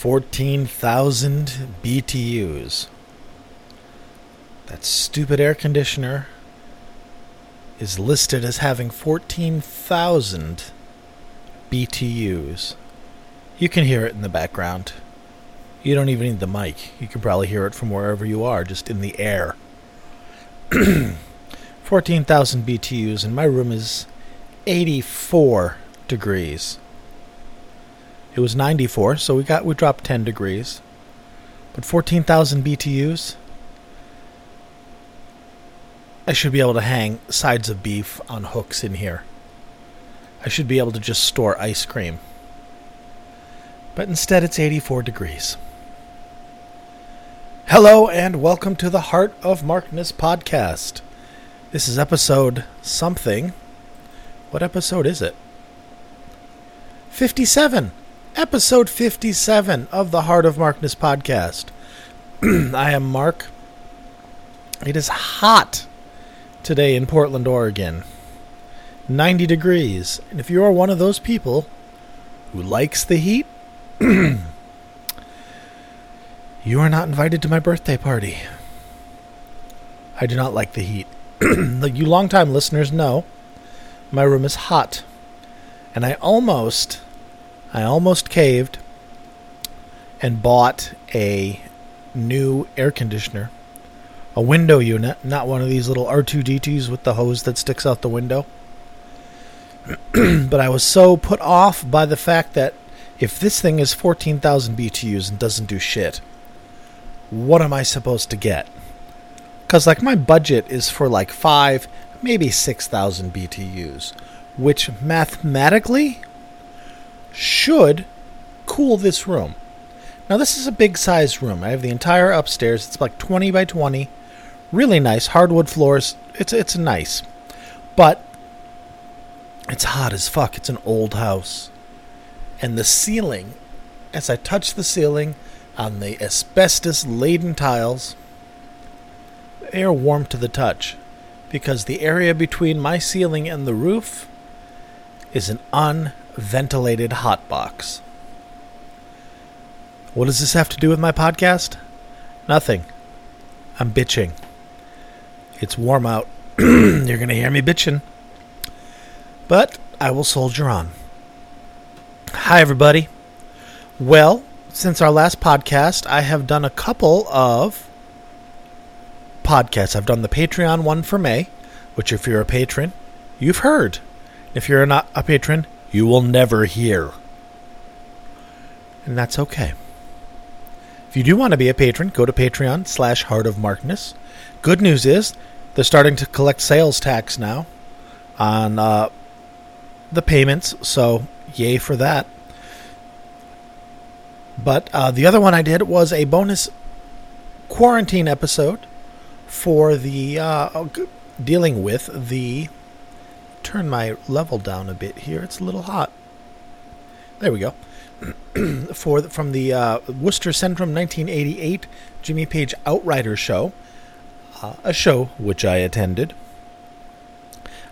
14,000 BTUs. That stupid air conditioner is listed as having 14,000 BTUs. You can hear it in the background. You don't even need the mic. You can probably hear it from wherever you are, just in the air. 14,000 BTUs, and my room is 84 degrees. It was 94, so we got we dropped 10 degrees. But 14,000 BTUs. I should be able to hang sides of beef on hooks in here. I should be able to just store ice cream. But instead, it's 84 degrees. Hello, and welcome to the Heart of Markness podcast. This is episode something. What episode is it? 57. Episode 57 of the Heart of Markness podcast. I am Mark. It is hot today in Portland, Oregon. 90 degrees. And if you are one of those people who likes the heat, you are not invited to my birthday party. I do not like the heat. you longtime listeners know my room is hot. And I almost I almost caved and bought a new air conditioner. A window unit, not one of these little R2D2s with the hose that sticks out the window. but I was so put off by the fact that if this thing is 14,000 BTUs and doesn't do shit, what am I supposed to get? Because, like, my budget is for like five, maybe 6,000 BTUs, which mathematically should cool this room. Now, this is a big sized room. I have the entire upstairs. It's like 20 by 20. Really nice. Hardwood floors. It's, it's nice. But it's hot as fuck. It's an old house. And the ceiling, as I touch the ceiling on the asbestos laden tiles, they are warm to the touch because the area between my ceiling and the roof is an unventilated hot box. What does this have to do with my podcast? Nothing. I'm bitching. It's warm out. You're going to hear me bitching. But I will soldier on. Hi, everybody. Well, since our last podcast, I have done a couple of podcasts. I've done the Patreon one for May, which, if you're a patron, you've heard. If you're not a patron, you will never hear. And that's okay. If you do want to be a patron, go to Patreon slash Heart of Markness. Good news is they're starting to collect sales tax now on uh, the payments, so yay for that. But uh, the other one I did was a bonus quarantine episode for the uh, dealing with the. Turn my level down a bit here. It's a little hot. There we go. for from the uh, Worcester Centrum 1988 Jimmy Page Outrider show, uh, a show which I attended.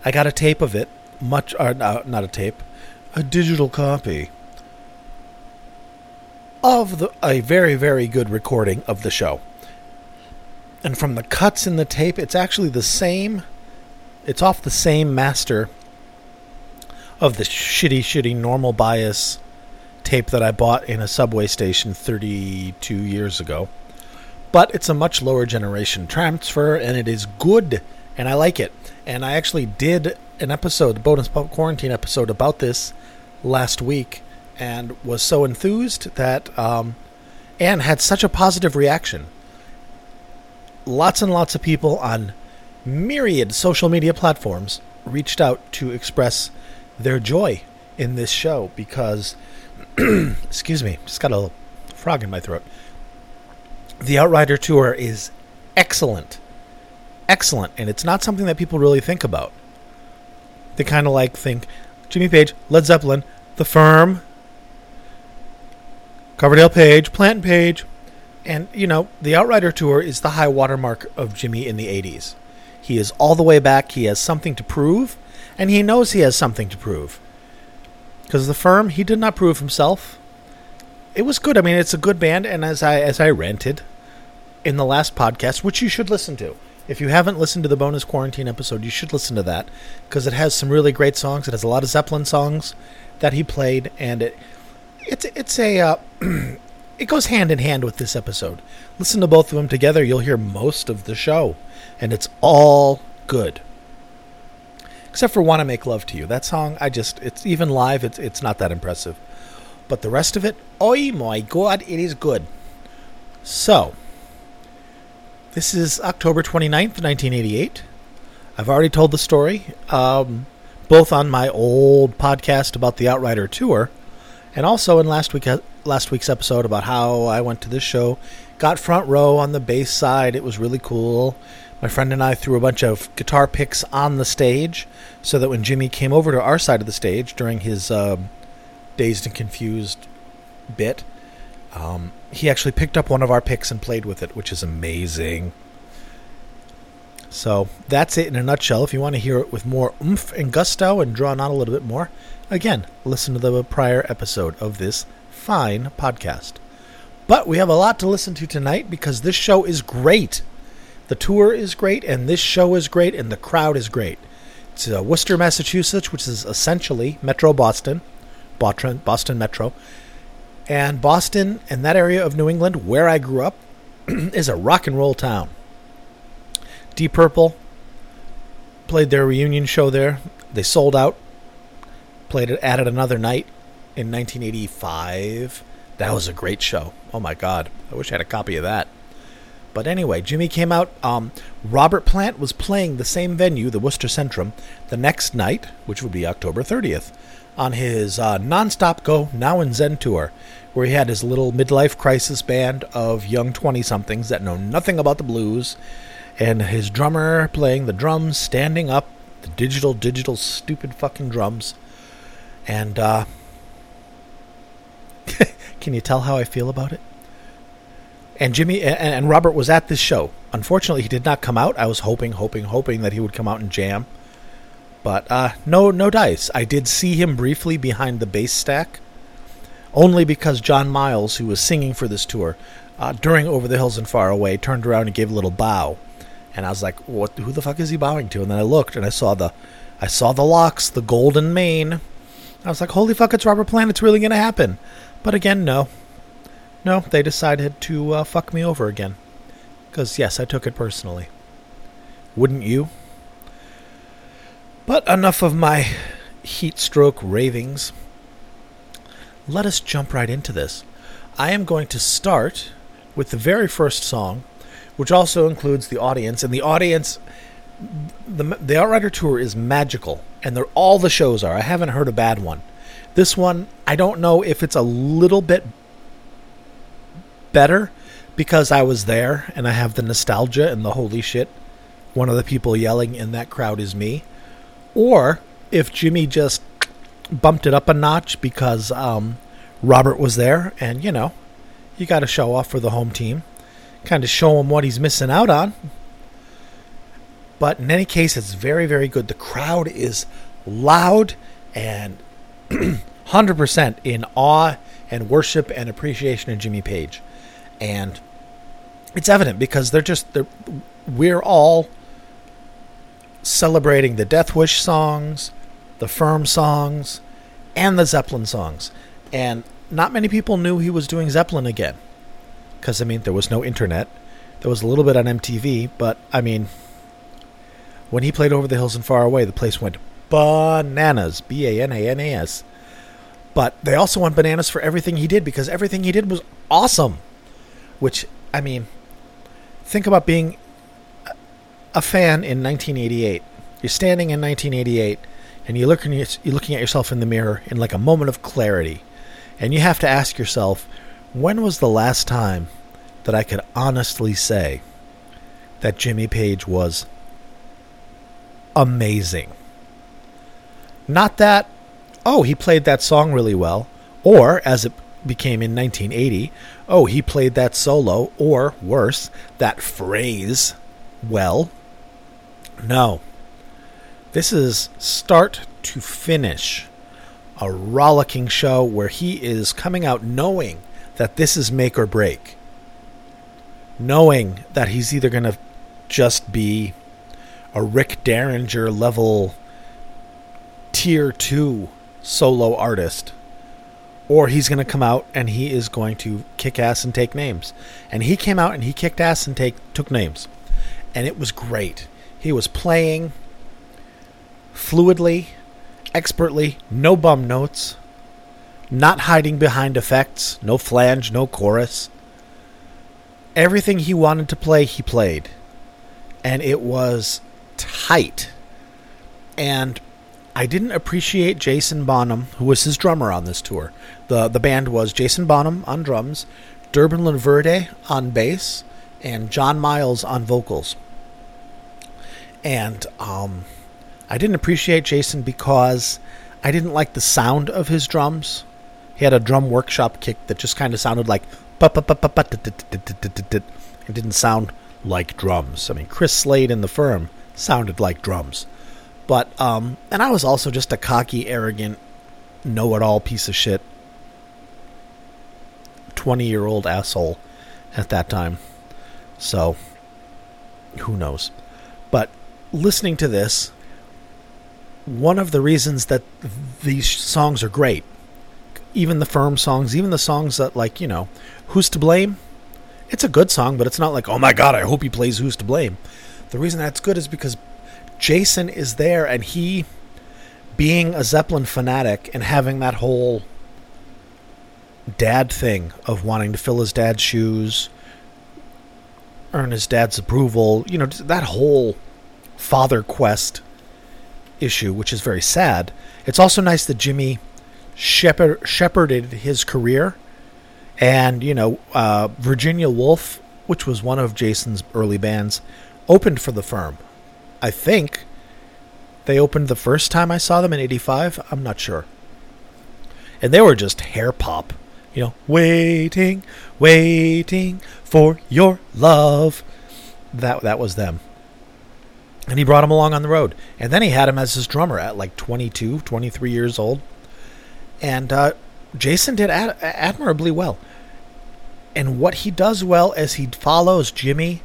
I got a tape of it, much or uh, not a tape, a digital copy of the, a very very good recording of the show. And from the cuts in the tape, it's actually the same. It's off the same master of the shitty shitty normal bias tape that I bought in a subway station 32 years ago. But it's a much lower generation transfer and it is good and I like it. And I actually did an episode, the bonus quarantine episode about this last week and was so enthused that um, and had such a positive reaction. Lots and lots of people on myriad social media platforms reached out to express their joy in this show because, excuse me, just got a little frog in my throat. The Outrider tour is excellent. Excellent. And it's not something that people really think about. They kind of like think Jimmy Page, Led Zeppelin, The Firm, Coverdale Page, Plant Page, and you know the Outrider tour is the high watermark of Jimmy in the '80s. He is all the way back. He has something to prove, and he knows he has something to prove. Because the firm, he did not prove himself. it was good. I mean, it's a good band, and as I as I rented in the last podcast, which you should listen to. If you haven't listened to the bonus quarantine episode, you should listen to that because it has some really great songs. It has a lot of Zeppelin songs that he played, and it it's it's a uh, it goes hand in hand with this episode. Listen to both of them together, you'll hear most of the show, and it's all good. Except for "Want to Make Love to You." That song, I just it's even live, it's it's not that impressive. But the rest of it, oh my god, it is good. So, this is October 29th, 1988. I've already told the story, um, both on my old podcast about the Outrider tour, and also in last week last week's episode about how I went to this show, got front row on the bass side. It was really cool. My friend and I threw a bunch of guitar picks on the stage, so that when Jimmy came over to our side of the stage during his uh, dazed and confused bit, um, he actually picked up one of our picks and played with it, which is amazing. So that's it in a nutshell. If you want to hear it with more oomph and gusto and drawn out a little bit more, again, listen to the prior episode of this fine podcast. But we have a lot to listen to tonight because this show is great. The tour is great, and this show is great, and the crowd is great. It's uh, Worcester, Massachusetts, which is essentially Metro Boston, Boston Metro. And Boston and that area of New England, where I grew up, is a rock and roll town. Deep Purple played their reunion show there. They sold out. Played it, added another night in 1985. That was a great show. Oh my God. I wish I had a copy of that. But anyway, Jimmy came out. Um, Robert Plant was playing the same venue, the Worcester Centrum, the next night, which would be October 30th, on his uh, Nonstop Go Now and Zen tour where he had his little midlife crisis band of young 20 somethings that know nothing about the blues, and his drummer playing the drums, standing up, the digital, digital, stupid fucking drums. And, uh, can you tell how I feel about it? And Jimmy and, and Robert was at this show. Unfortunately, he did not come out. I was hoping, hoping, hoping that he would come out and jam. But uh, no, no dice. I did see him briefly behind the bass stack, only because John Miles, who was singing for this tour uh, during Over the Hills and Far Away, turned around and gave a little bow, and I was like, "What? Who the fuck is he bowing to?" And then I looked and I saw the, I saw the locks, the golden mane. I was like, "Holy fuck! It's Robert Plant! It's really gonna happen." But again, no, no, they decided to uh, fuck me over again. Because yes, I took it personally. Wouldn't you? But enough of my heat stroke ravings let us jump right into this. I am going to start with the very first song, which also includes the audience. And the audience, the, the Outrider Tour is magical, and they're, all the shows are. I haven't heard a bad one. This one, I don't know if it's a little bit better because I was there and I have the nostalgia and the holy shit. One of the people yelling in that crowd is me. Or if Jimmy just bumped it up a notch because um, Robert was there, and you know, you got to show off for the home team, kind of show him what he's missing out on. But in any case, it's very, very good. The crowd is loud and 100% in awe and worship and appreciation of Jimmy Page. And it's evident because they're just, they're, we're all celebrating the Death Wish songs, the Firm songs, and the Zeppelin songs. And not many people knew he was doing Zeppelin again. Because, I mean, there was no internet. There was a little bit on MTV, but, I mean, when he played Over the Hills and Far Away, the place went bananas. B A N A N A S. But they also went bananas for everything he did because everything he did was awesome. Which, I mean, think about being a fan in 1988. You're standing in 1988 and you're looking, you're looking at yourself in the mirror in like a moment of clarity. And you have to ask yourself, when was the last time that I could honestly say that Jimmy Page was amazing? Not that, oh, he played that song really well, or as it became in 1980, oh, he played that solo, or worse, that phrase well. No. This is start to finish a rollicking show where he is coming out knowing that this is make or break. Knowing that he's either going to just be a Rick Derringer level tier 2 solo artist or he's going to come out and he is going to kick ass and take names. And he came out and he kicked ass and take took names. And it was great. He was playing fluidly, expertly, no bum notes, not hiding behind effects, no flange, no chorus. Everything he wanted to play, he played. And it was tight. And I didn't appreciate Jason Bonham, who was his drummer on this tour. The the band was Jason Bonham on drums, Durban LaVerde on bass, and John Miles on vocals. And um, I didn't appreciate Jason because I didn't like the sound of his drums. He had a drum workshop kick that just kind of sounded like it didn't sound like drums. I mean, Chris Slade in the firm sounded like drums. But um, and I was also just a cocky, arrogant, know-it-all piece of shit, twenty-year-old asshole at that time. So who knows? But listening to this, one of the reasons that these songs are great, even the firm songs, even the songs that like you know, who's to blame? It's a good song, but it's not like, oh my god, I hope he plays Who's to Blame. The reason that's good is because Jason is there and he being a Zeppelin fanatic and having that whole dad thing of wanting to fill his dad's shoes, earn his dad's approval, you know, that whole father quest issue, which is very sad. It's also nice that Jimmy shepherd, shepherded his career. And, you know, uh, Virginia Woolf, which was one of Jason's early bands, opened for the firm. I think they opened the first time I saw them in 85. I'm not sure. And they were just hair pop. You know, waiting, waiting for your love. That that was them. And he brought him along on the road. And then he had him as his drummer at like 22, 23 years old. And uh, Jason did ad- admirably well. And what he does well is he follows Jimmy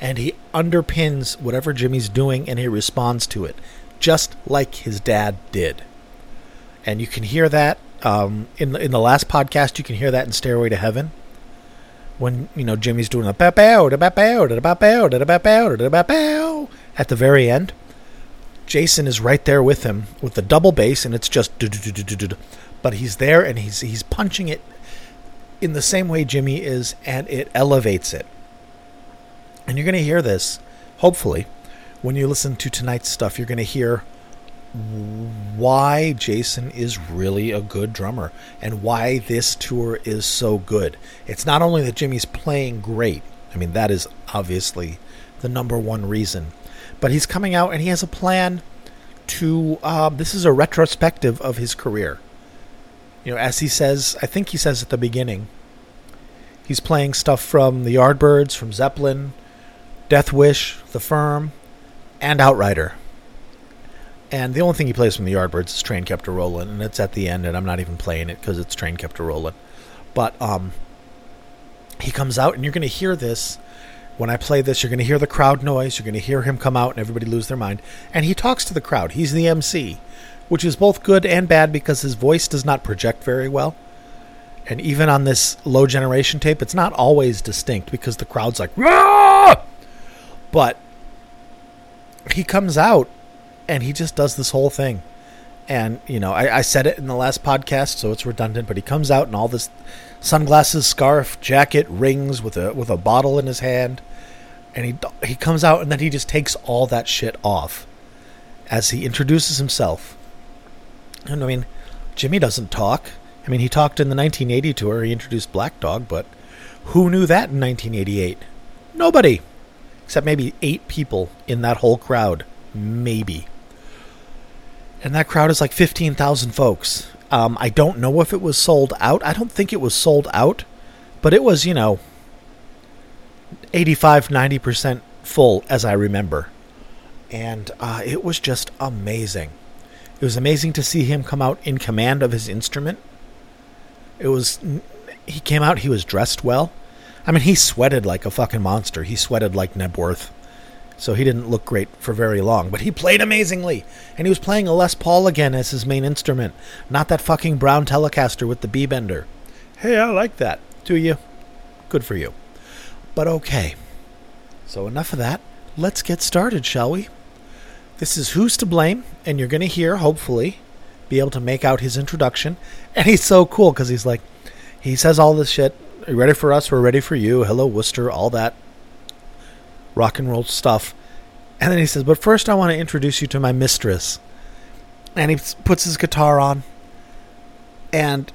and he underpins whatever Jimmy's doing and he responds to it, just like his dad did. And you can hear that um, in the, in the last podcast. You can hear that in Stairway to Heaven when you know Jimmy's doing a bow da bow da bow da bow da bow at the very end. Jason is right there with him with the double bass, and it's just but he's there and he's he's punching it in the same way Jimmy is, and it elevates it. And you're going to hear this, hopefully, when you listen to tonight's stuff. You're going to hear why Jason is really a good drummer and why this tour is so good. It's not only that Jimmy's playing great, I mean, that is obviously the number one reason, but he's coming out and he has a plan to. Uh, this is a retrospective of his career. You know, as he says, I think he says at the beginning, he's playing stuff from the Yardbirds, from Zeppelin, Death Wish, The Firm, and Outrider. And the only thing he plays from the Yardbirds is Train Kept a Rollin', and it's at the end, and I'm not even playing it because it's Train Kept a Rollin'. But um, he comes out, and you're going to hear this. When I play this, you're going to hear the crowd noise. You're going to hear him come out, and everybody lose their mind. And he talks to the crowd. He's the MC, which is both good and bad because his voice does not project very well. And even on this low generation tape, it's not always distinct because the crowd's like! But he comes out and he just does this whole thing. And, you know, I, I, said it in the last podcast, so it's redundant, but he comes out in all this sunglasses, scarf, jacket, rings with a with a bottle in his hand. And he he comes out and then he just takes all that shit off as he introduces himself. And I mean, Jimmy doesn't talk. I mean, he talked in the 1980 tour, he introduced Black Dog, but who knew that in 1988? Nobody except maybe eight people in that whole crowd, maybe. And that crowd is like 15,000 folks. Um, I don't know if it was sold out. I don't think it was sold out, but it was, you know, 85, 90% full, as I remember. And uh, it was just amazing. It was amazing to see him come out in command of his instrument. It was he came out, he was dressed well. I mean, he sweated like a fucking monster. He sweated like Knebworth. So he didn't look great for very long, but he played amazingly. And he was playing a Les Paul again as his main instrument, not that fucking brown Telecaster with the B bender. Hey, I like that. Do you? Good for you. But okay. So enough of that. Let's get started, shall we? This is Who's to Blame, and you're going to hear, hopefully, be able to make out his introduction. And he's so cool because he's like, he says all this shit. Are you ready for us? We're ready for you. Hello, Worcester, all that rock and roll stuff. And then he says, But first, I want to introduce you to my mistress. And he puts his guitar on and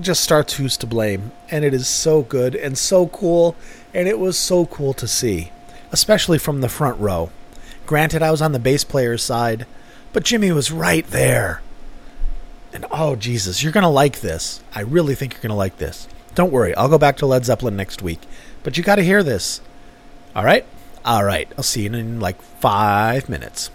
just starts Who's to Blame. And it is so good and so cool. And it was so cool to see, especially from the front row. Granted, I was on the bass player's side, but Jimmy was right there. And oh, Jesus, you're going to like this. I really think you're going to like this. Don't worry, I'll go back to Led Zeppelin next week. But you got to hear this. All right? All right. I'll see you in like five minutes.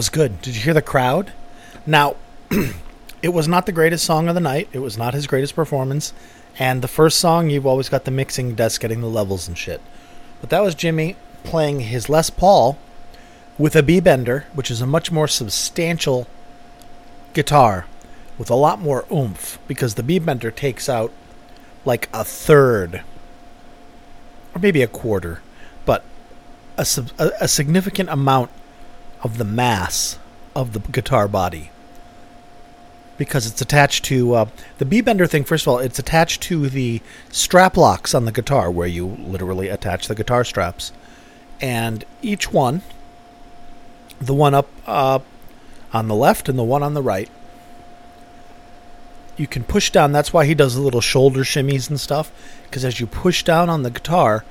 Was good. Did you hear the crowd? Now, it was not the greatest song of the night. It was not his greatest performance. And the first song, you've always got the mixing desk getting the levels and shit. But that was Jimmy playing his Les Paul with a B bender, which is a much more substantial guitar with a lot more oomph because the B bender takes out like a third or maybe a quarter, but a, a, a significant amount of the mass of the guitar body because it's attached to uh, the B bender thing. First of all, it's attached to the strap locks on the guitar, where you literally attach the guitar straps, and each one, the one up uh, on the left and the one on the right, you can push down. That's why he does the little shoulder shimmies and stuff, because as you push down on the guitar,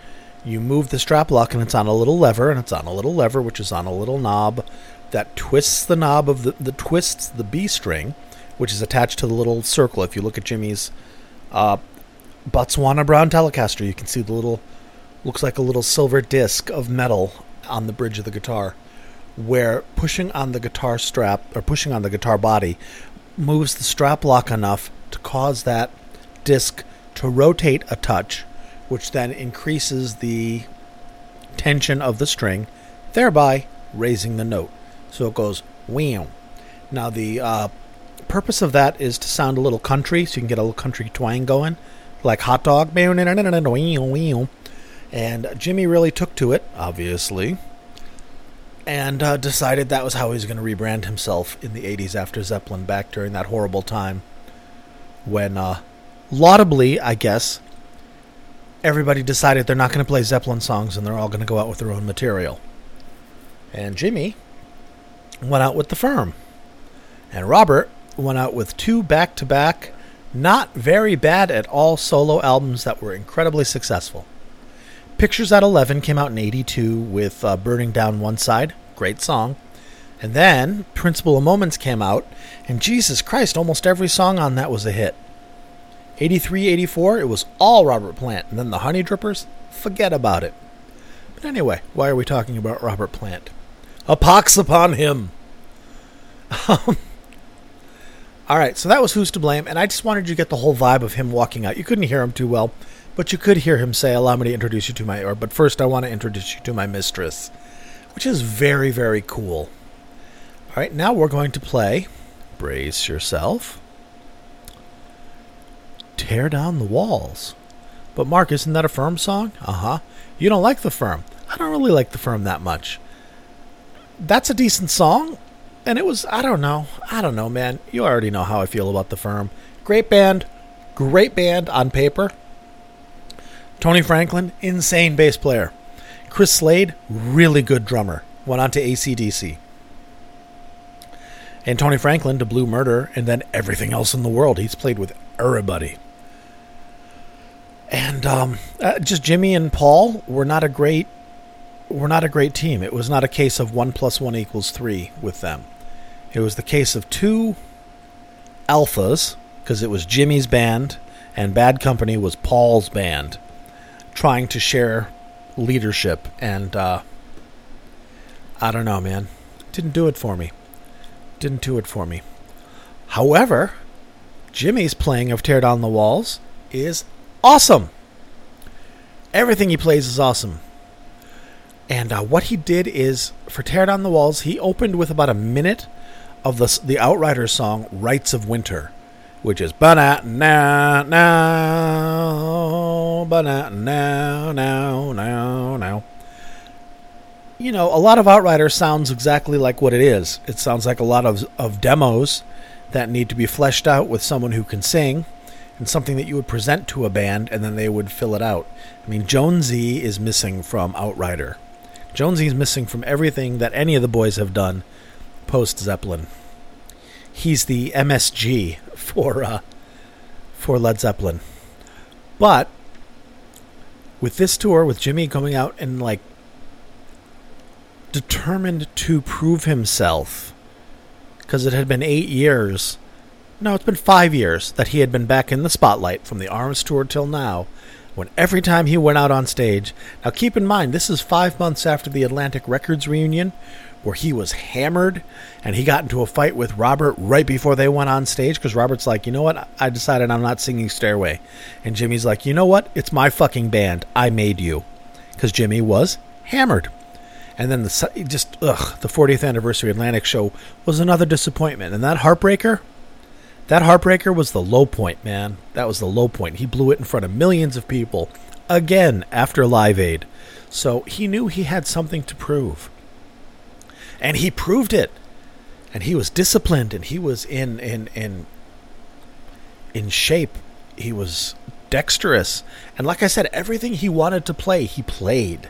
you move the strap lock, and it's on a little lever, and it's on a little lever, which is on a little knob that twists the knob of the, the twists the B string which is attached to the little circle. If you look at Jimmy's uh, Botswana Brown Telecaster, you can see the little, looks like a little silver disc of metal on the bridge of the guitar, where pushing on the guitar strap or pushing on the guitar body moves the strap lock enough to cause that disc to rotate a touch, which then increases the tension of the string, thereby raising the note. So it goes wham. Now the uh, purpose of that is to sound a little country, so you can get a little country twang going, like hot dog. And Jimmy really took to it, obviously, and uh, decided that was how he was going to rebrand himself in the 80s after Zeppelin back during that horrible time when, uh, laudably, I guess, everybody decided they're not going to play Zeppelin songs and they're all going to go out with their own material. And Jimmy went out with the firm. And Robert went out with two back to back, not very bad at all solo albums that were incredibly successful. Pictures at 11 came out in 82 with uh, Burning Down One Side, great song. And then Principle of Moments came out, and Jesus Christ, almost every song on that was a hit. 83, 84, it was all Robert Plant. And then the Honey Drippers, forget about it. But anyway, why are we talking about Robert Plant? A pox upon him! Um, all right, so that was Who's to Blame, and I just wanted you to get the whole vibe of him walking out. You couldn't hear him too well, but you could hear him say, Allow me to introduce you to my, or, but first I want to introduce you to my mistress, which is very, very cool. All right, now we're going to play Brace Yourself, Tear Down the Walls. But Mark, isn't that a firm song? Uh huh. You don't like the firm. I don't really like the firm that much. That's a decent song and it was I don't know. I don't know, man. You already know how I feel about the firm. Great band, great band on paper. Tony Franklin, insane bass player. Chris Slade, really good drummer. Went on to ACDC. And Tony Franklin to Blue Murder, and then everything else in the world. He's played with everybody. And um, uh, just Jimmy and Paul were not a great were not a great team. It was not a case of one plus one equals three with them. It was the case of two alphas, because it was Jimmy's band and Bad Company was Paul's band, trying to share leadership. And uh, I don't know, man. Didn't do it for me. Didn't do it for me. However, Jimmy's playing of Tear Down the Walls is awesome. Everything he plays is awesome. And uh, what he did is for Tear Down the Walls, he opened with about a minute of the the Outriders song "Rites of Winter," which is ba now now ba now now now now. You know, a lot of Outriders sounds exactly like what it is. It sounds like a lot of of demos that need to be fleshed out with someone who can sing and something that you would present to a band and then they would fill it out. I mean, Jonesy is missing from Outrider. Jonesy is missing from everything that any of the boys have done post Zeppelin. He's the MSG for uh, for Led Zeppelin. But with this tour, with Jimmy coming out and like determined to prove himself, because it had been eight years. No, it's been five years that he had been back in the spotlight from the Arms tour till now when every time he went out on stage. Now, keep in mind, this is five months after the Atlantic Records reunion, where he was hammered and he got into a fight with Robert right before they went on stage because Robert's like, you know what? I decided I'm not singing Stairway. And Jimmy's like, you know what? It's my fucking band. I made you. Because Jimmy was hammered. And then the just ugh, the 40th anniversary Atlantic show was another disappointment. And that heartbreaker, that heartbreaker was the low point, man. That was the low point. He blew it in front of millions of people again after Live Aid. So he knew he had something to prove. And he proved it. And he was disciplined and he was in in in in shape. He was dexterous. And like I said, everything he wanted to play, he played.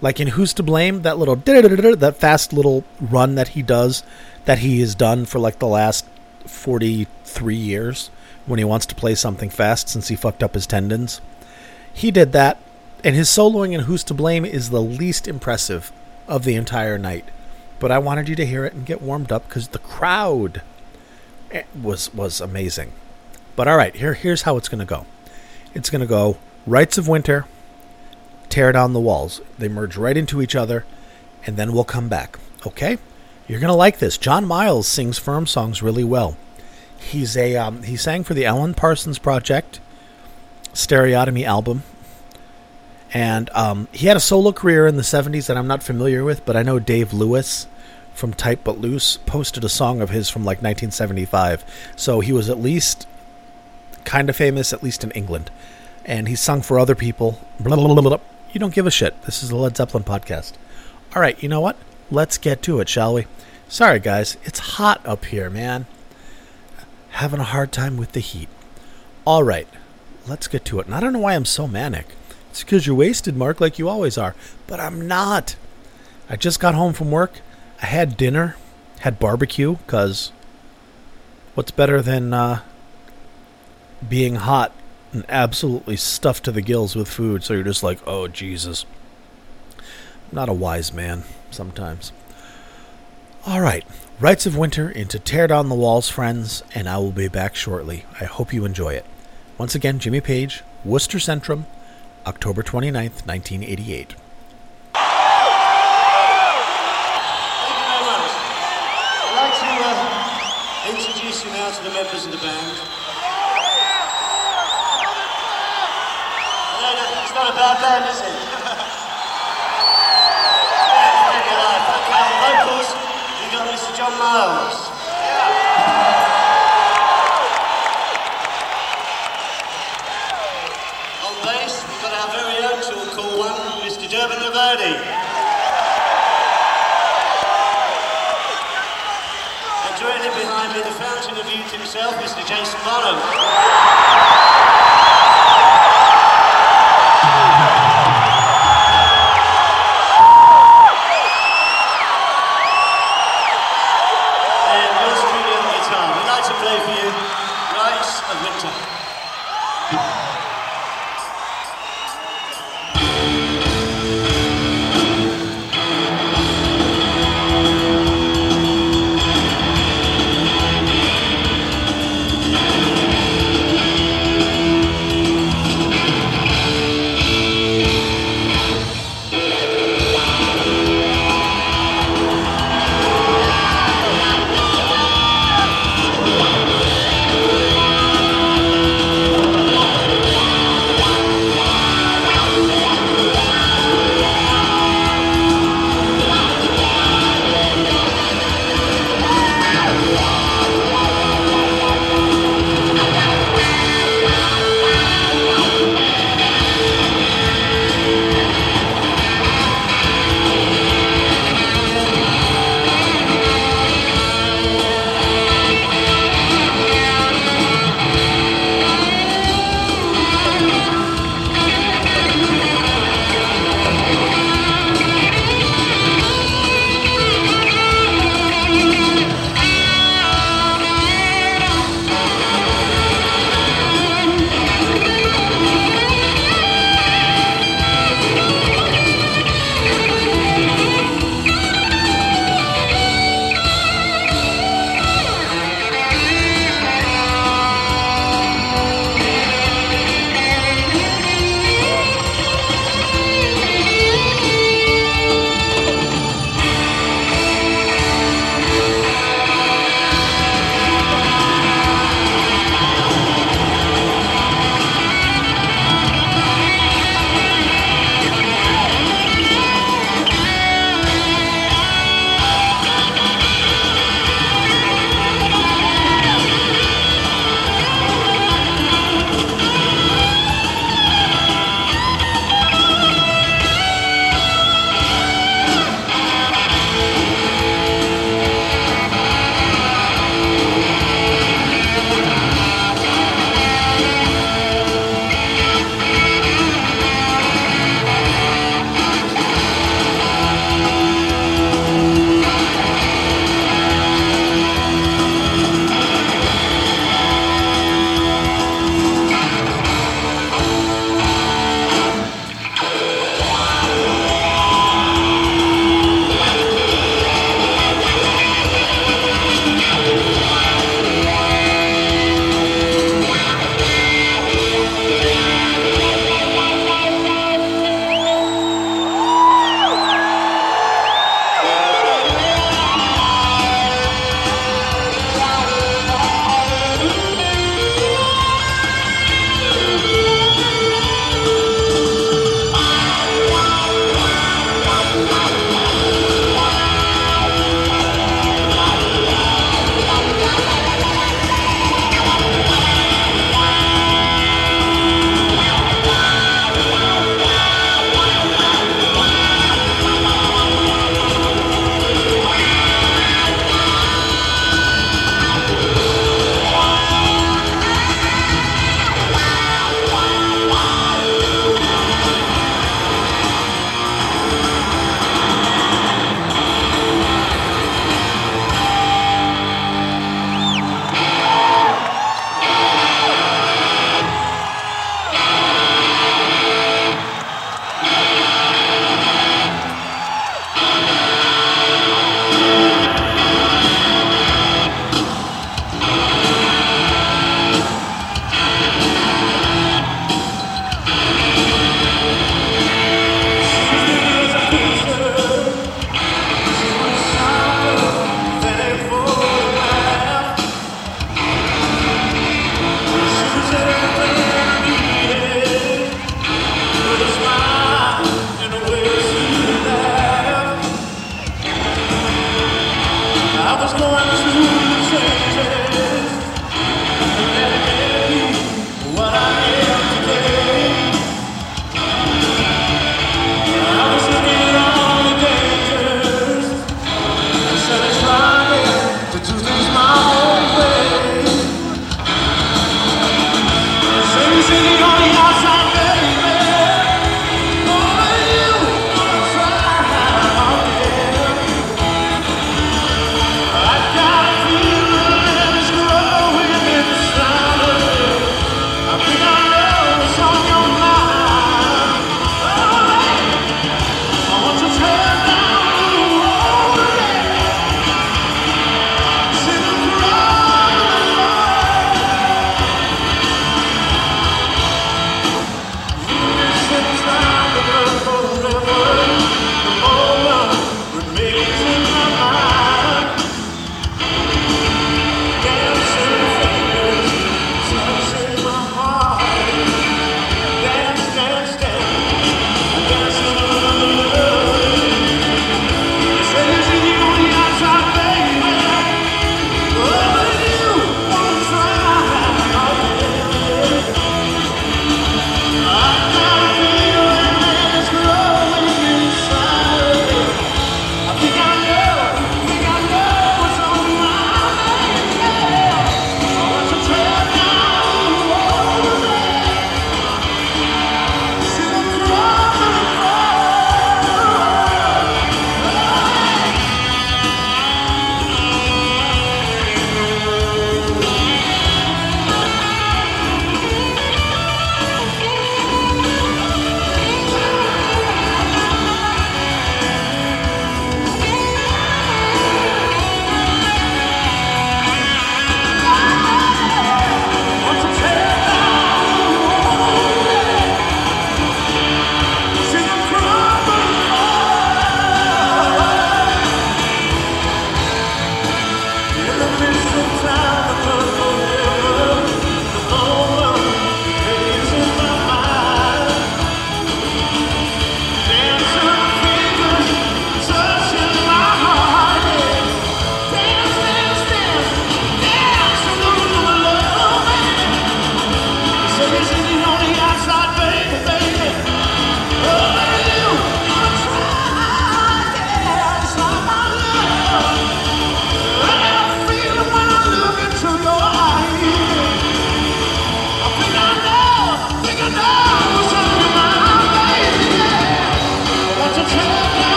Like in Who's to Blame, that little that fast little run that he does, that he has done for like the last 43 years when he wants to play something fast since he fucked up his tendons. He did that, and his soloing in Who's to Blame is the least impressive of the entire night. But I wanted you to hear it and get warmed up because the crowd eh, was was amazing. But all right, here here's how it's going to go. It's going to go Rites of Winter, tear down the walls. They merge right into each other, and then we'll come back. Okay? You're gonna like this. John Miles sings firm songs really well. He's a um, he sang for the Alan Parsons Project stereotomy album, and um, he had a solo career in the '70s that I'm not familiar with, but I know Dave Lewis from Tight But Loose posted a song of his from like 1975, so he was at least kind of famous, at least in England, and he sung for other people. You don't give a shit. This is a Led Zeppelin podcast. All right, you know what? Let's get to it, shall we? Sorry, guys. It's hot up here, man. Having a hard time with the heat. All right, let's get to it. And I don't know why I'm so manic. It's because you're wasted, Mark, like you always are. But I'm not. I just got home from work. I had dinner, had barbecue, because what's better than uh, being hot and absolutely stuffed to the gills with food, so you're just like, oh, Jesus. I'm not a wise man sometimes. All right, Rites of Winter into Tear Down the Walls, friends, and I will be back shortly. I hope you enjoy it. Once again, Jimmy Page, Worcester Centrum, October 29th, 1988. John Miles. On bass, we've got our very own short cool one, Mr. Durban LaVerde. And directly behind me, the fountain of youth himself, Mr. Jason Bonham.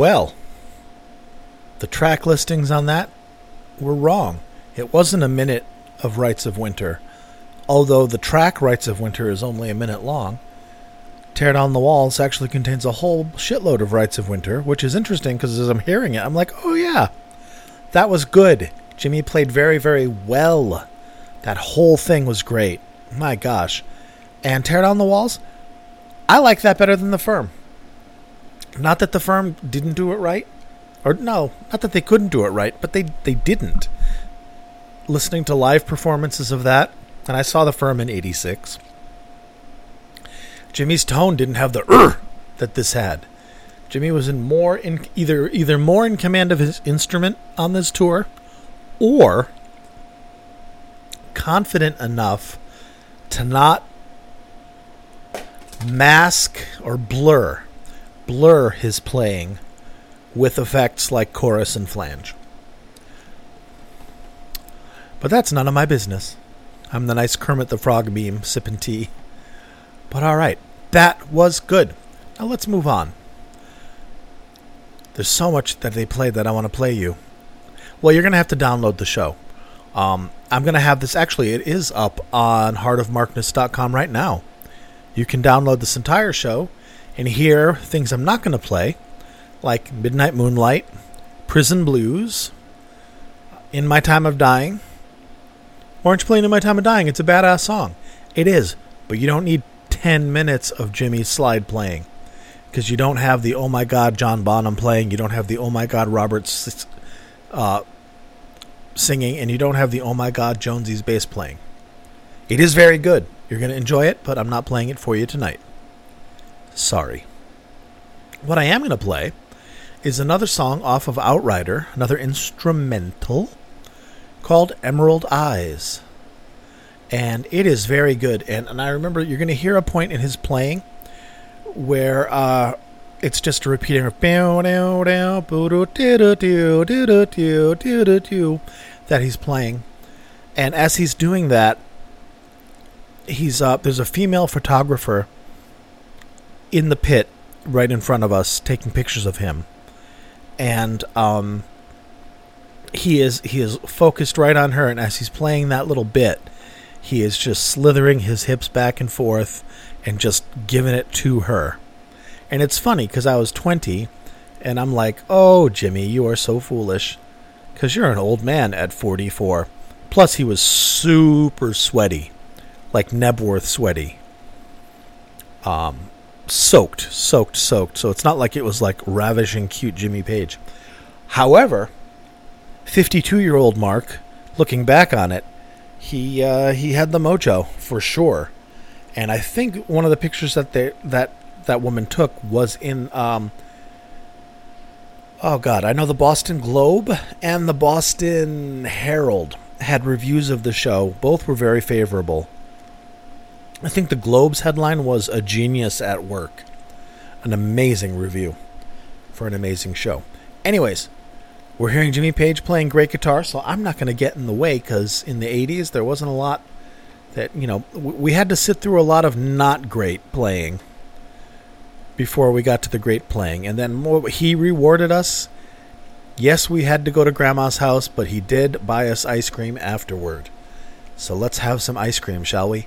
Well, the track listings on that were wrong. It wasn't a minute of Writes of Winter. Although the track Writes of Winter is only a minute long, Tear Down the Walls actually contains a whole shitload of Writes of Winter, which is interesting because as I'm hearing it, I'm like, oh yeah, that was good. Jimmy played very, very well. That whole thing was great. My gosh. And Tear Down the Walls, I like that better than The Firm. Not that the firm didn't do it right, or no, not that they couldn't do it right, but they they didn't. Listening to live performances of that, and I saw the firm in '86. Jimmy's tone didn't have the er that this had. Jimmy was in more in either either more in command of his instrument on this tour, or confident enough to not mask or blur blur his playing with effects like chorus and flange. But that's none of my business. I'm the nice Kermit the Frog meme sipping tea. But all right, that was good. Now let's move on. There's so much that they played that I want to play you. Well, you're going to have to download the show. Um, I'm going to have this, actually, it is up on heartofmarkness.com right now. You can download this entire show and hear things I'm not going to play, like Midnight Moonlight, Prison Blues, In My Time of Dying. Why aren't you playing In My Time of Dying? It's a badass song. It is, but you don't need 10 minutes of Jimmy's slide playing because you don't have the Oh My God John Bonham playing, you don't have the Oh My God Roberts uh, singing, and you don't have the Oh My God Jonesy's bass playing. It is very good. You're going to enjoy it, but I'm not playing it for you tonight. Sorry. What I am going to play is another song off of Outrider, another instrumental called Emerald Eyes. And it is very good. And, and I remember you're going to hear a point in his playing where uh, it's just a repeating of that he's playing. And as he's doing that, he's uh, there's a female photographer in the pit right in front of us taking pictures of him. And um, he is he is focused right on her and as he's playing that little bit, he is just slithering his hips back and forth and just giving it to her. And it's funny because I was 20 and I'm like, oh, Jimmy, you are so foolish. Because you're an old man at 44. Plus, he was super sweaty, like Knebworth sweaty. Um, soaked, soaked, soaked. So it's not like it was like ravishing, cute Jimmy Page. However, 52 year old Mark, looking back on it, he uh, he had the mojo for sure and I think one of the pictures that they that that woman took was in um, oh god, I know the Boston Globe and the Boston Herald had reviews of the show. Both were very favorable. I think the Globe's headline was "A Genius at Work," an amazing review for an amazing show. Anyways, we're hearing Jimmy Page playing great guitar, so I'm not going to get in the way because in the 80s there wasn't a lot that you know we had to sit through a lot of not great playing before we got to the great playing. And then more, he rewarded us. Yes we had to go to grandma's house but he did buy us ice cream afterward. So let's have some ice cream shall we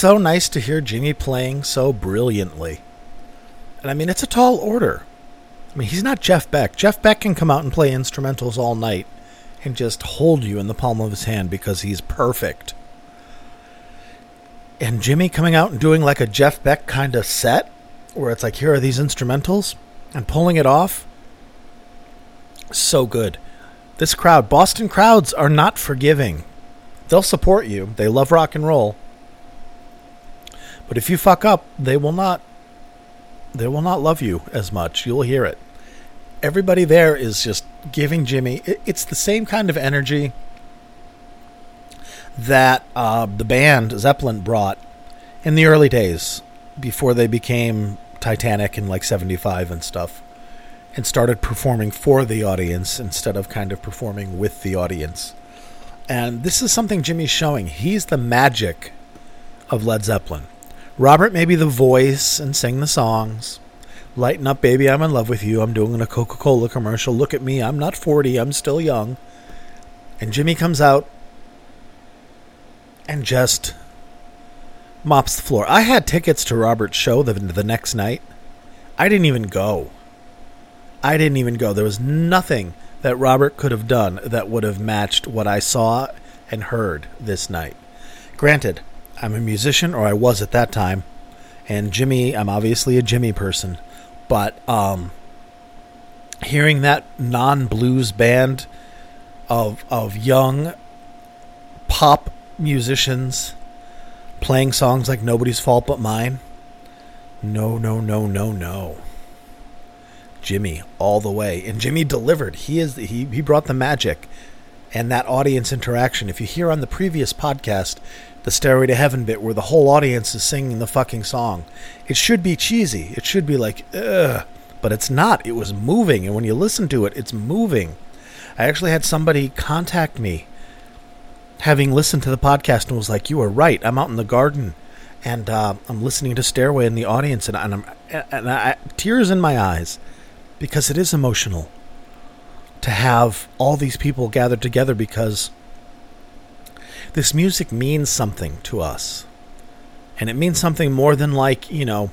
so nice to hear Jimmy playing so brilliantly. And I mean, it's a tall order. I mean, he's not Jeff Beck. Jeff Beck can come out and play instrumentals all night and just hold you in the palm of his hand because he's perfect. And Jimmy coming out and doing like a Jeff Beck kind of set where it's like, here are these instrumentals and pulling it off. So good. This crowd, Boston crowds are not forgiving. They'll support you. They love rock and roll. But if you fuck up, they will not they will not love you as much. You'll hear it. Everybody there is just giving Jimmy. It's the same kind of energy that uh, the band Zeppelin brought in the early days before they became Titanic in like 75 and stuff and started performing for the audience instead of kind of performing with the audience. And this is something Jimmy's showing. He's the magic of Led Zeppelin. Robert may be the voice and sing the songs. Lighten up, baby, I'm in love with you. I'm doing a Coca Cola commercial. Look at me. I'm not 40. I'm still young. And Jimmy comes out and just mops the floor. I had tickets to Robert's show the, the next night. I didn't even go. I didn't even go. There was nothing that Robert could have done that would have matched what I saw and heard this night. Granted, I'm a musician, or I was at that time, and Jimmy, I'm obviously a Jimmy person, but um, hearing that non blues band of of young pop musicians playing songs like Nobody's Fault But Mine. No, no, no, no, no. Jimmy all the way. And Jimmy delivered. He is he he brought the magic and that audience interaction. If you hear on the previous podcast the Stairway to Heaven bit where the whole audience is singing the fucking song, it should be cheesy. It should be like ugh, but it's not. It was moving and when you listen to it, it's moving. I actually had somebody contact me having listened to the podcast and was like, "You are right. I'm out in the garden, and uh, I'm listening to Stairway in the audience, and, and I'm and I, tears in my eyes because it is emotional to have all these people gathered together because this music means something to us, and it means something more than like you know."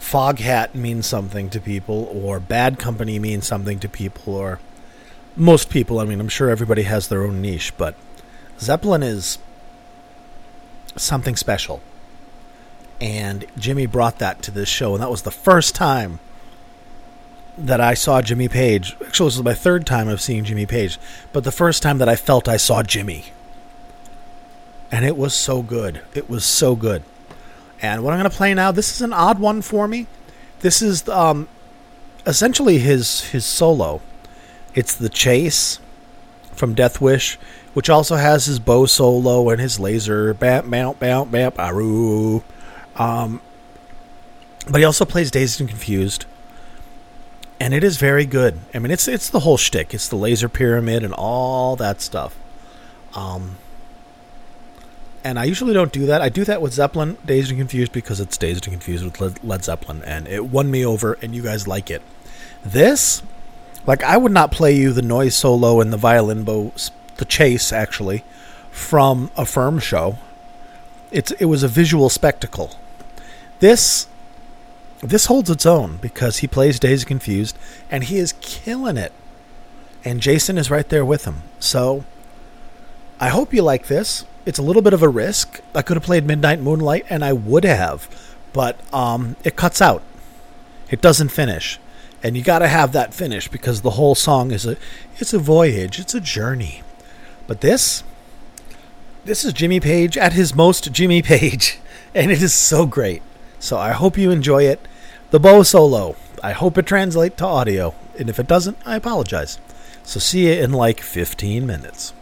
Foghat means something to people, or Bad Company means something to people, or most people. I mean, I'm sure everybody has their own niche, but Zeppelin is something special. And Jimmy brought that to this show, and that was the first time that I saw Jimmy Page. Actually, this was my third time of seeing Jimmy Page, but the first time that I felt I saw Jimmy. And it was so good. It was so good. And what I'm going to play now, this is an odd one for me. This is um, essentially his his solo. It's the chase from Death Wish which also has his bow solo and his laser bam bam bam bam aru. Um, but he also plays Dazed and Confused, and it is very good. I mean, it's it's the whole shtick. It's the laser pyramid and all that stuff. Um, and I usually don't do that. I do that with Zeppelin, Dazed and Confused, because it's Dazed and Confused with Led Zeppelin, and it won me over, and you guys like it. This, like, I would not play you the noise solo and the violin bow the chase actually from a firm show. It's it was a visual spectacle. This this holds its own because he plays Dazed and Confused and he is killing it. And Jason is right there with him. So I hope you like this. It's a little bit of a risk. I could have played Midnight Moonlight and I would have, but um, it cuts out. It doesn't finish. And you got to have that finish because the whole song is a it's a voyage, it's a journey. But this, this is Jimmy Page at his most Jimmy Page, and it is so great. So I hope you enjoy it. The bow solo. I hope it translates to audio, and if it doesn't, I apologize. So see you in like 15 minutes.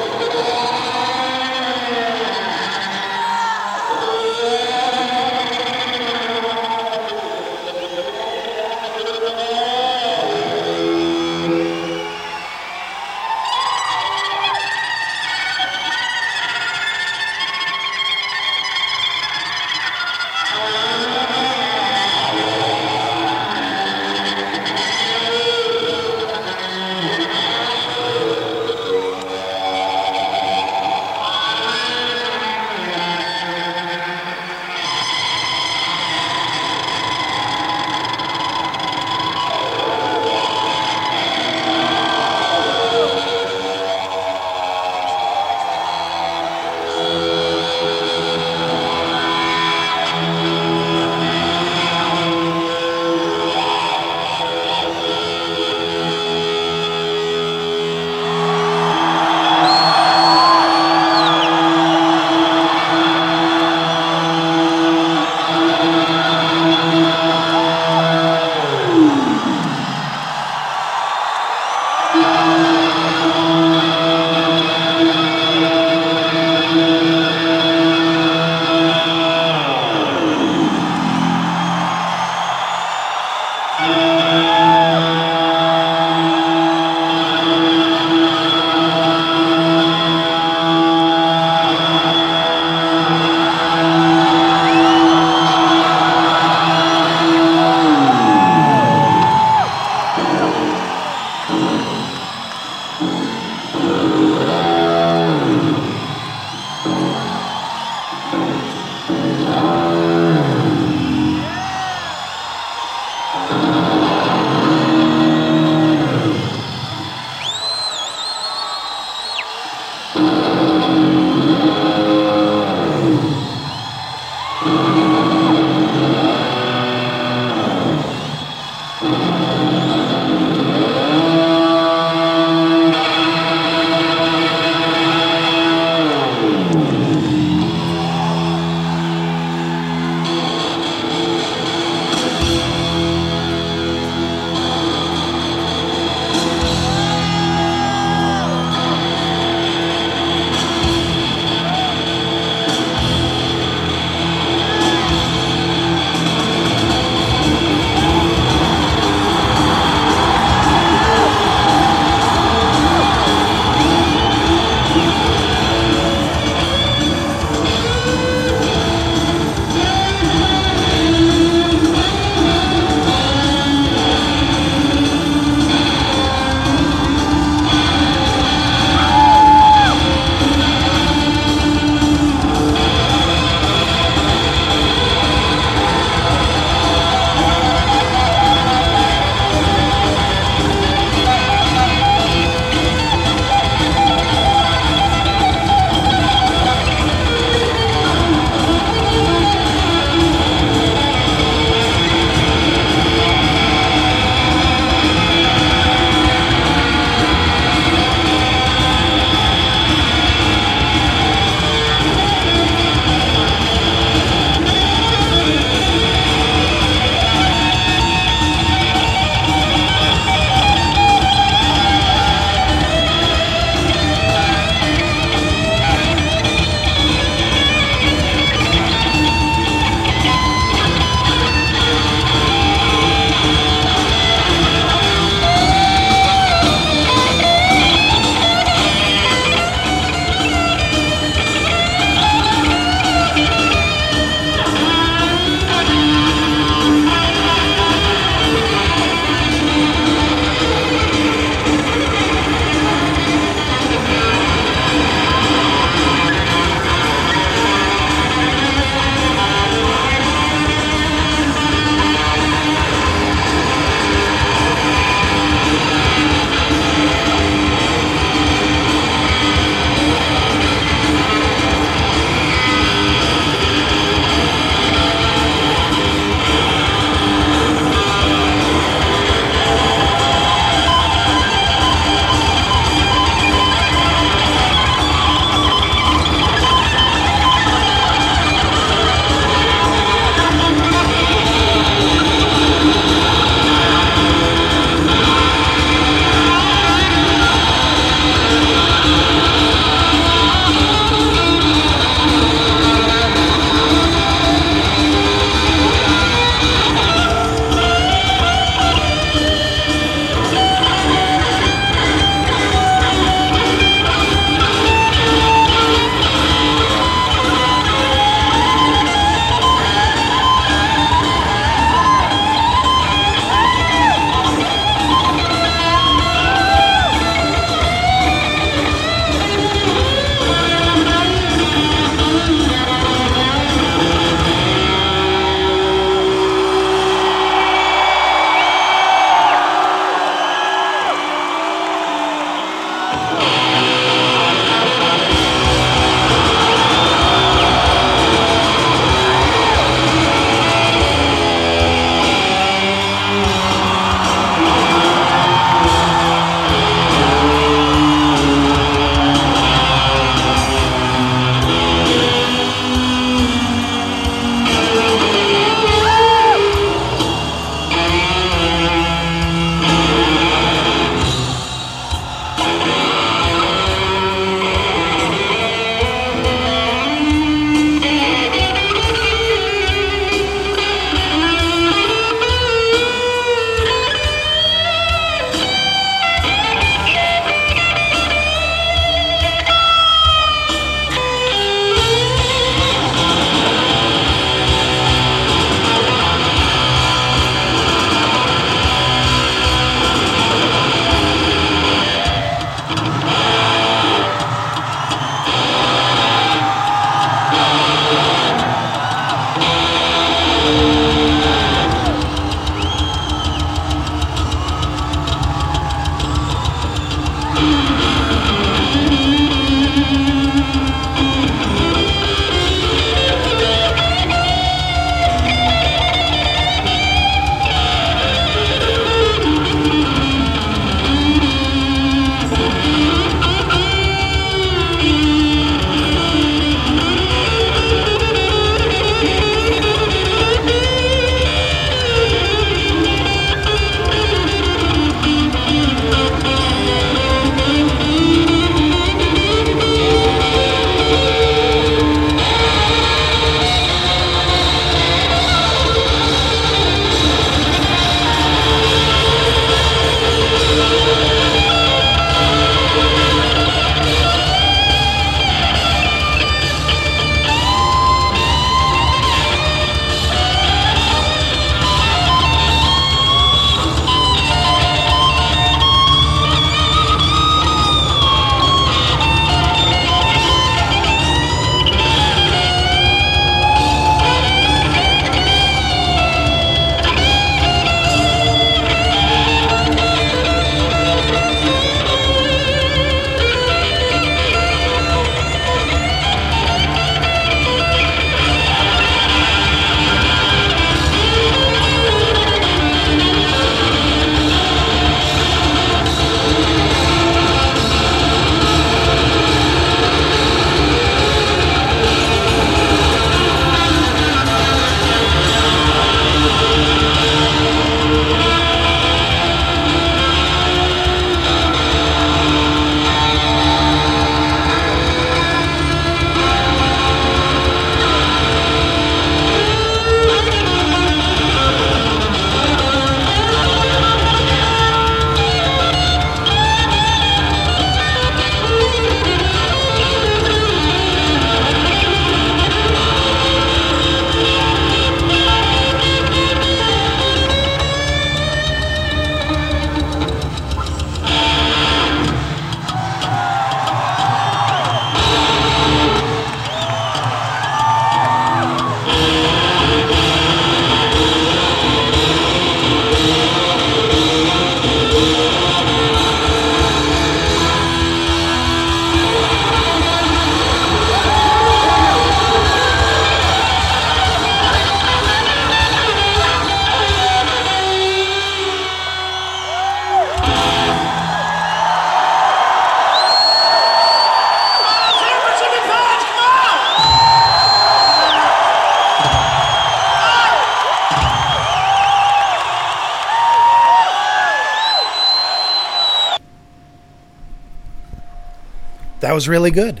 Was really good.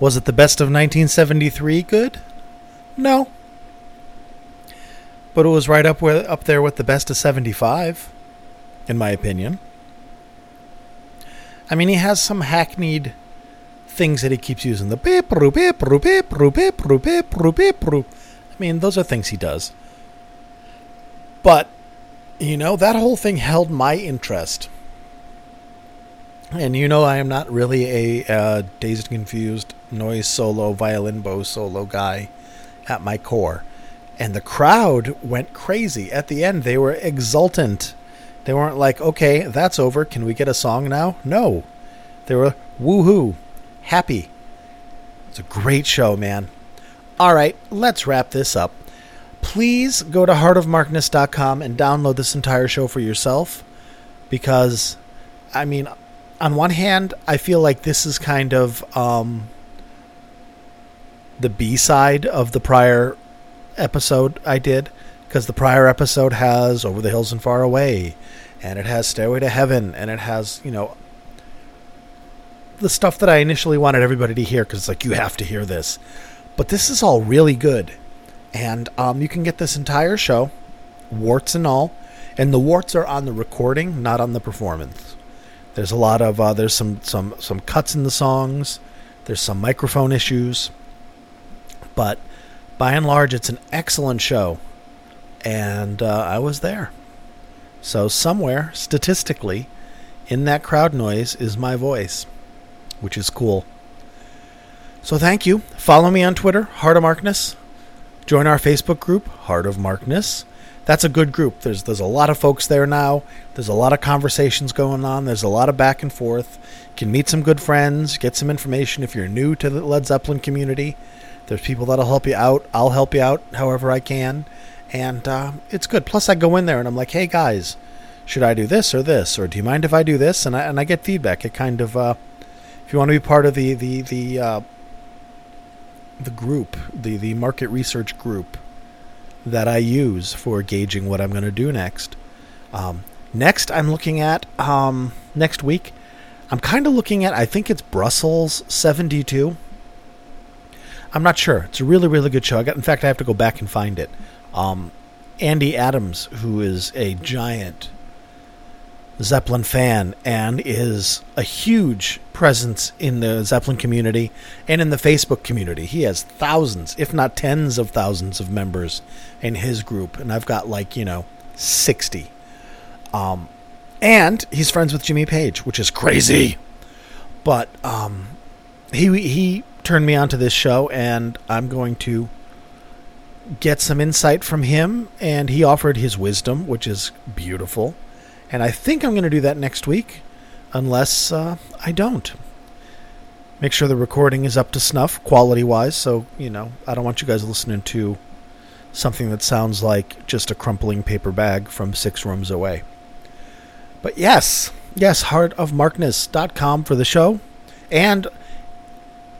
Was it the best of 1973 good? No. But it was right up where up there with the best of 75 in my opinion. I mean, he has some hackneyed things that he keeps using. The bipru bipru bipru bipru bipru bipru. I mean, those are things he does. But you know, that whole thing held my interest. And you know, I am not really a uh, dazed and confused noise solo, violin bow solo guy at my core. And the crowd went crazy. At the end, they were exultant. They weren't like, okay, that's over. Can we get a song now? No. They were woohoo, happy. It's a great show, man. All right, let's wrap this up. Please go to heartofmarkness.com and download this entire show for yourself because, I mean, on one hand, I feel like this is kind of um, the B side of the prior episode I did because the prior episode has Over the Hills and Far Away and it has Stairway to Heaven and it has, you know, the stuff that I initially wanted everybody to hear because it's like, you have to hear this. But this is all really good. And um, you can get this entire show, warts and all. And the warts are on the recording, not on the performance. There's a lot of uh, there's some some some cuts in the songs. There's some microphone issues, but by and large, it's an excellent show, and uh, I was there. So somewhere statistically, in that crowd noise is my voice, which is cool. So thank you. Follow me on Twitter, Heart of Markness. Join our Facebook group, Heart of Markness. That's a good group. There's there's a lot of folks there now. There's a lot of conversations going on. There's a lot of back and forth. You can meet some good friends, get some information if you're new to the Led Zeppelin community. There's people that'll help you out. I'll help you out however I can, and uh, it's good. Plus, I go in there and I'm like, hey guys, should I do this or this, or do you mind if I do this? And I and I get feedback. It kind of, uh, if you want to be part of the the the uh, the group, the the market research group that I use for gauging what I'm going to do next. Um, next, I'm looking at um, next week. I'm kind of looking at. I think it's Brussels '72. I'm not sure. It's a really really good show. I got. In fact, I have to go back and find it. Um, Andy Adams, who is a giant Zeppelin fan and is a huge presence in the Zeppelin community and in the Facebook community. He has thousands, if not tens of thousands of members in his group, and I've got like, you know, 60. Um, and he's friends with Jimmy Page, which is crazy. But um, he he turned me onto this show, and I'm going to get some insight from him. And he offered his wisdom, which is beautiful. And I think I'm going to do that next week, unless uh, I don't. Make sure the recording is up to snuff, quality wise. So, you know, I don't want you guys listening to something that sounds like just a crumpling paper bag from six rooms away. But yes, yes, heartofmarkness.com for the show. And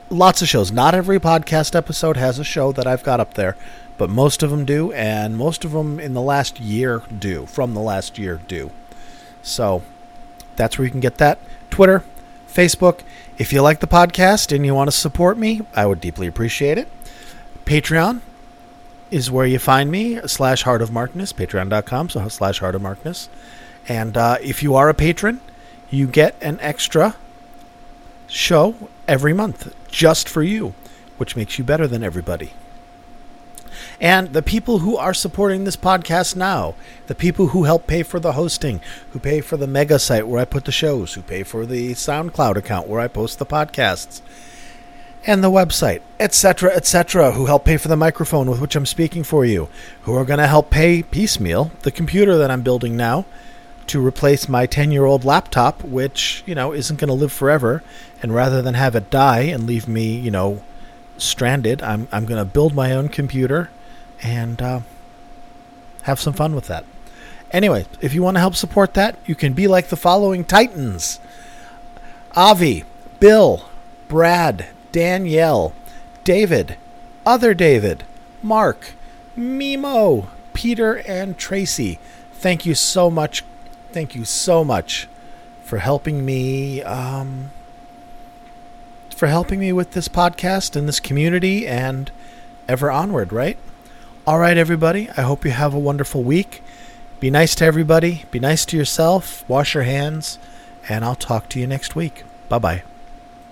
lots of shows. Not every podcast episode has a show that I've got up there, but most of them do, and most of them in the last year do, from the last year do. So that's where you can get that. Twitter, Facebook. If you like the podcast and you want to support me, I would deeply appreciate it. Patreon is where you find me, slash Heart of Markness, patreon.com, so slash Heart of Markness. And uh, if you are a patron, you get an extra show every month just for you, which makes you better than everybody. And the people who are supporting this podcast now, the people who help pay for the hosting, who pay for the mega site where I put the shows, who pay for the SoundCloud account where I post the podcasts, and the website, etc., etc., who help pay for the microphone with which I'm speaking for you, who are going to help pay piecemeal the computer that I'm building now to replace my 10 year old laptop, which, you know, isn't going to live forever. And rather than have it die and leave me, you know, stranded, I'm, I'm going to build my own computer and uh, have some fun with that. Anyway, if you want to help support that, you can be like the following Titans Avi, Bill, Brad, Danielle, David, Other David, Mark, Mimo, Peter, and Tracy. Thank you so much. Thank you so much for helping me um, for helping me with this podcast and this community and ever onward, right? All right, everybody. I hope you have a wonderful week. Be nice to everybody. Be nice to yourself. Wash your hands. And I'll talk to you next week. Bye bye.